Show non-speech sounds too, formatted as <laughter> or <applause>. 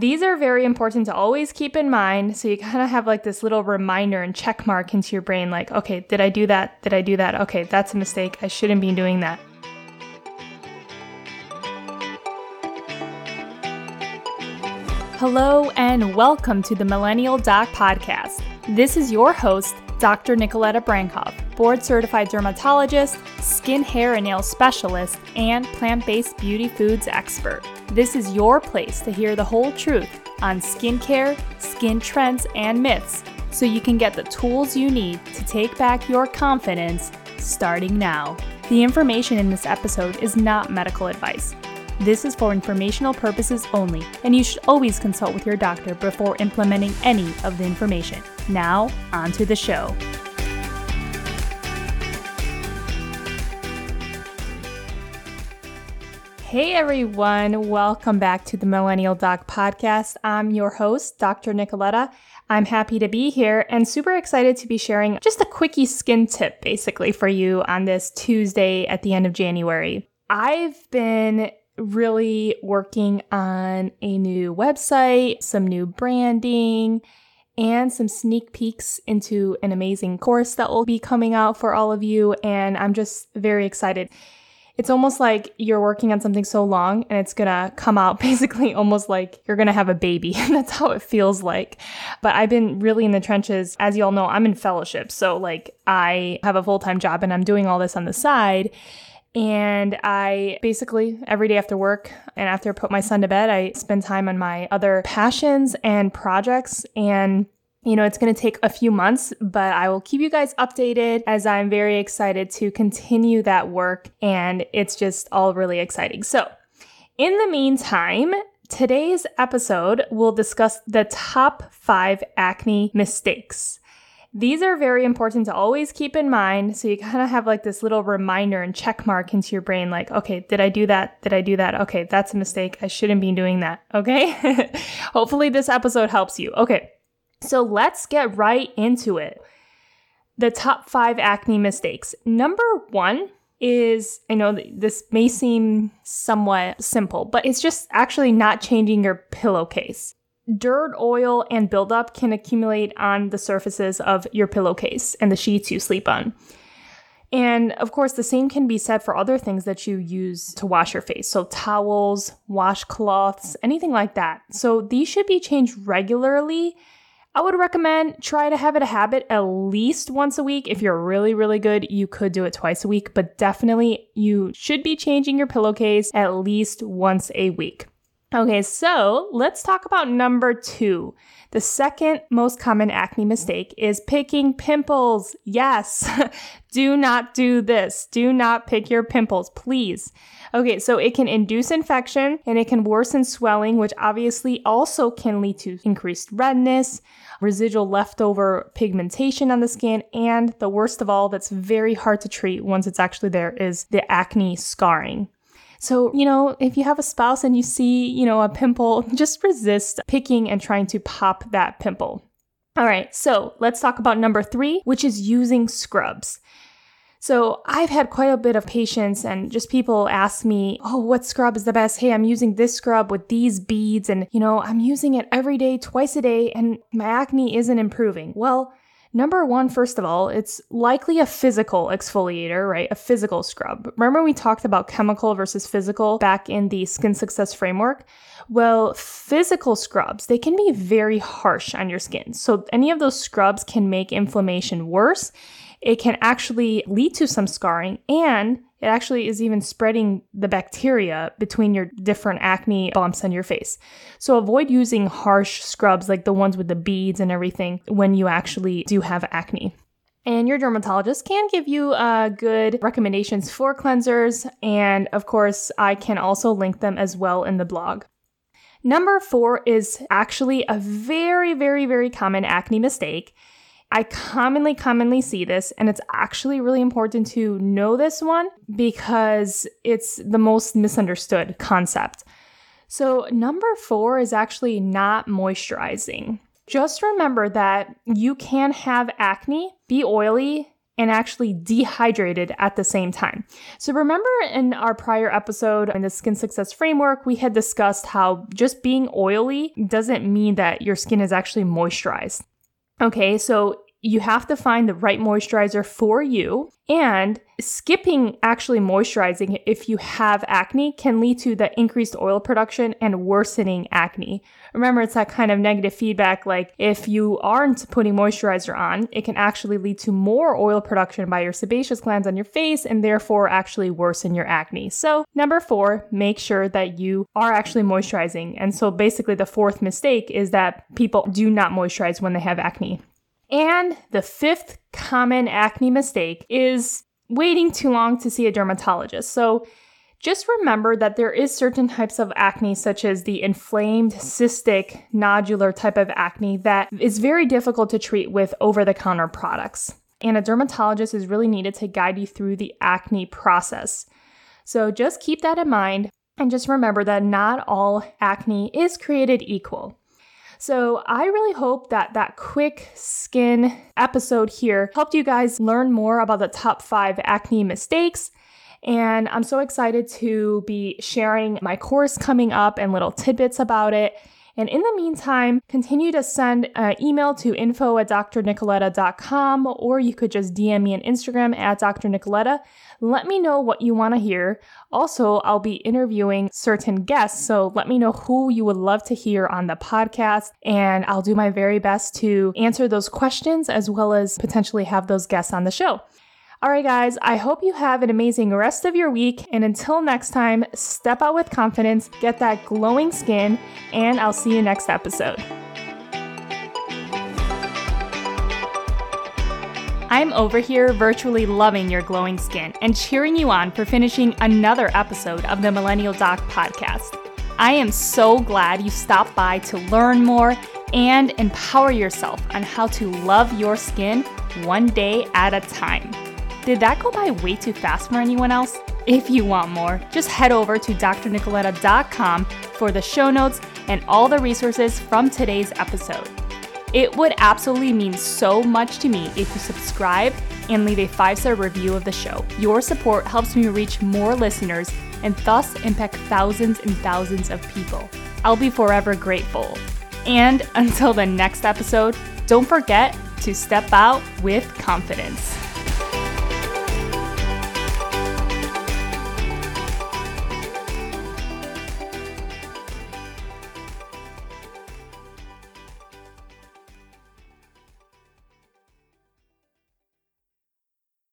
These are very important to always keep in mind. So you kind of have like this little reminder and check mark into your brain like, okay, did I do that? Did I do that? Okay, that's a mistake. I shouldn't be doing that. Hello, and welcome to the Millennial Doc Podcast. This is your host, Dr. Nikoleta Brankov, board certified dermatologist, skin, hair, and nail specialist, and plant based beauty foods expert. This is your place to hear the whole truth on skincare, skin trends, and myths so you can get the tools you need to take back your confidence starting now. The information in this episode is not medical advice. This is for informational purposes only, and you should always consult with your doctor before implementing any of the information. Now, on to the show. Hey everyone, welcome back to the Millennial Doc Podcast. I'm your host, Dr. Nikoleta. I'm happy to be here and super excited to be sharing just a quickie skin tip basically for you on this Tuesday at the end of January. I've been really working on a new website, some new branding, and some sneak peeks into an amazing course that will be coming out for all of you. And I'm just very excited it's almost like you're working on something so long and it's gonna come out <laughs> basically almost like you're gonna have a baby. <laughs> That's how it feels like. But I've been really in the trenches. As you all know, I'm in fellowship. So, like, I have a full time job and I'm doing all this on the side. And I basically every day after work and after I put my son to bed, I spend time on my other passions and projects. And you know, it's going to take a few months, but I will keep you guys updated as I'm very excited to continue that work and it's just all really exciting. So, in the meantime, today's episode will discuss the top five acne mistakes. These are very important to always keep in mind. So you kind of have like this little reminder and check mark into your brain like, okay, did I do that? Did I do that? Okay, that's a mistake. I shouldn't be doing that. Okay. <laughs> Hopefully this episode helps you. Okay. So let's get right into it. The top five acne mistakes. Number one is, I know this may seem somewhat simple, but it's just actually not changing your pillowcase. Dirt, oil, and buildup can accumulate on the surfaces of your pillowcase and the sheets you sleep on. And of course, the same can be said for other things that you use to wash your face. So, towels, washcloths, anything like that. So, these should be changed regularly I would recommend try to have it a habit at least once a week. If you're really, really good, you could do it twice a week, but definitely you should be changing your pillowcase at least once a week. Okay, so let's talk about number two. The second most common acne mistake is picking pimples. Yes, <laughs> do not do this. Do not pick your pimples, please. Okay, so it can induce infection and it can worsen swelling, which obviously also can lead to increased redness, residual leftover pigmentation on the skin, and the worst of all, that's very hard to treat once it's actually there, is the acne scarring. So, you know, if you have a spouse and you see, you know, a pimple, <laughs> just resist picking and trying to pop that pimple. All right, so let's talk about number three, which is using scrubs. So I've had quite a bit of patients and just people ask me, Oh, what scrub is the best? Hey, I'm using this scrub with these beads and, you know, I'm using it every day, twice a day, and my acne isn't improving. Well, Number one, first of all, it's likely a physical exfoliator, right? A physical scrub. Remember, we talked about chemical versus physical back in the skin success framework? Well, physical scrubs, they can be very harsh on your skin. So, any of those scrubs can make inflammation worse. It can actually lead to some scarring and it actually is even spreading the bacteria between your different acne bumps on your face. So avoid using harsh scrubs like the ones with the beads and everything when you actually do have acne. And your dermatologist can give you uh, good recommendations for cleansers. And of course, I can also link them as well in the blog. Number four is actually a very, very, very common acne mistake, I commonly, commonly see this, and it's actually really important to know this one because it's the most misunderstood concept. So, number four is actually not moisturizing. Just remember that you can have acne, be oily, and actually dehydrated at the same time. So, remember in our prior episode in the Skin Success Framework, we had discussed how just being oily doesn't mean that your skin is actually moisturized. Okay, so you have to find the right moisturizer for you. And skipping actually moisturizing if you have acne can lead to the increased oil production and worsening acne. Remember, it's that kind of negative feedback like if you aren't putting moisturizer on, it can actually lead to more oil production by your sebaceous glands on your face and therefore actually worsen your acne. So, number four, make sure that you are actually moisturizing. And so, basically, the fourth mistake is that people do not moisturize when they have acne. And the fifth common acne mistake is waiting too long to see a dermatologist. So just remember that there is certain types of acne such as the inflamed cystic nodular type of acne that is very difficult to treat with over-the-counter products. And a dermatologist is really needed to guide you through the acne process. So just keep that in mind and just remember that not all acne is created equal. So I really hope that that quick skin episode here helped you guys learn more about the top five acne mistakes. And I'm so excited to be sharing my course coming up and little tidbits about it. And in the meantime, continue to send an email to info at drnikoleta.com or you could just DM me on Instagram at drnikoleta. Let me know what you want to hear. Also, I'll be interviewing certain guests, so let me know who you would love to hear on the podcast, and I'll do my very best to answer those questions as well as potentially have those guests on the show. All right, guys, I hope you have an amazing rest of your week. And until next time, step out with confidence, get that glowing skin, and I'll see you next episode. I'm over here virtually loving your glowing skin and cheering you on for finishing another episode of the Millennial Doc podcast. I am so glad you stopped by to learn more and empower yourself on how to love your skin one day at a time. Did that go by way too fast for anyone else? If you want more, just head over to drnikoleta.com for the show notes and all the resources from today's episode. It would absolutely mean so much to me if you subscribe and leave a five star review of the show. Your support helps me reach more listeners and thus impact thousands and thousands of people. I'll be forever grateful. And <laughs> until the next episode, don't forget to step out with confidence.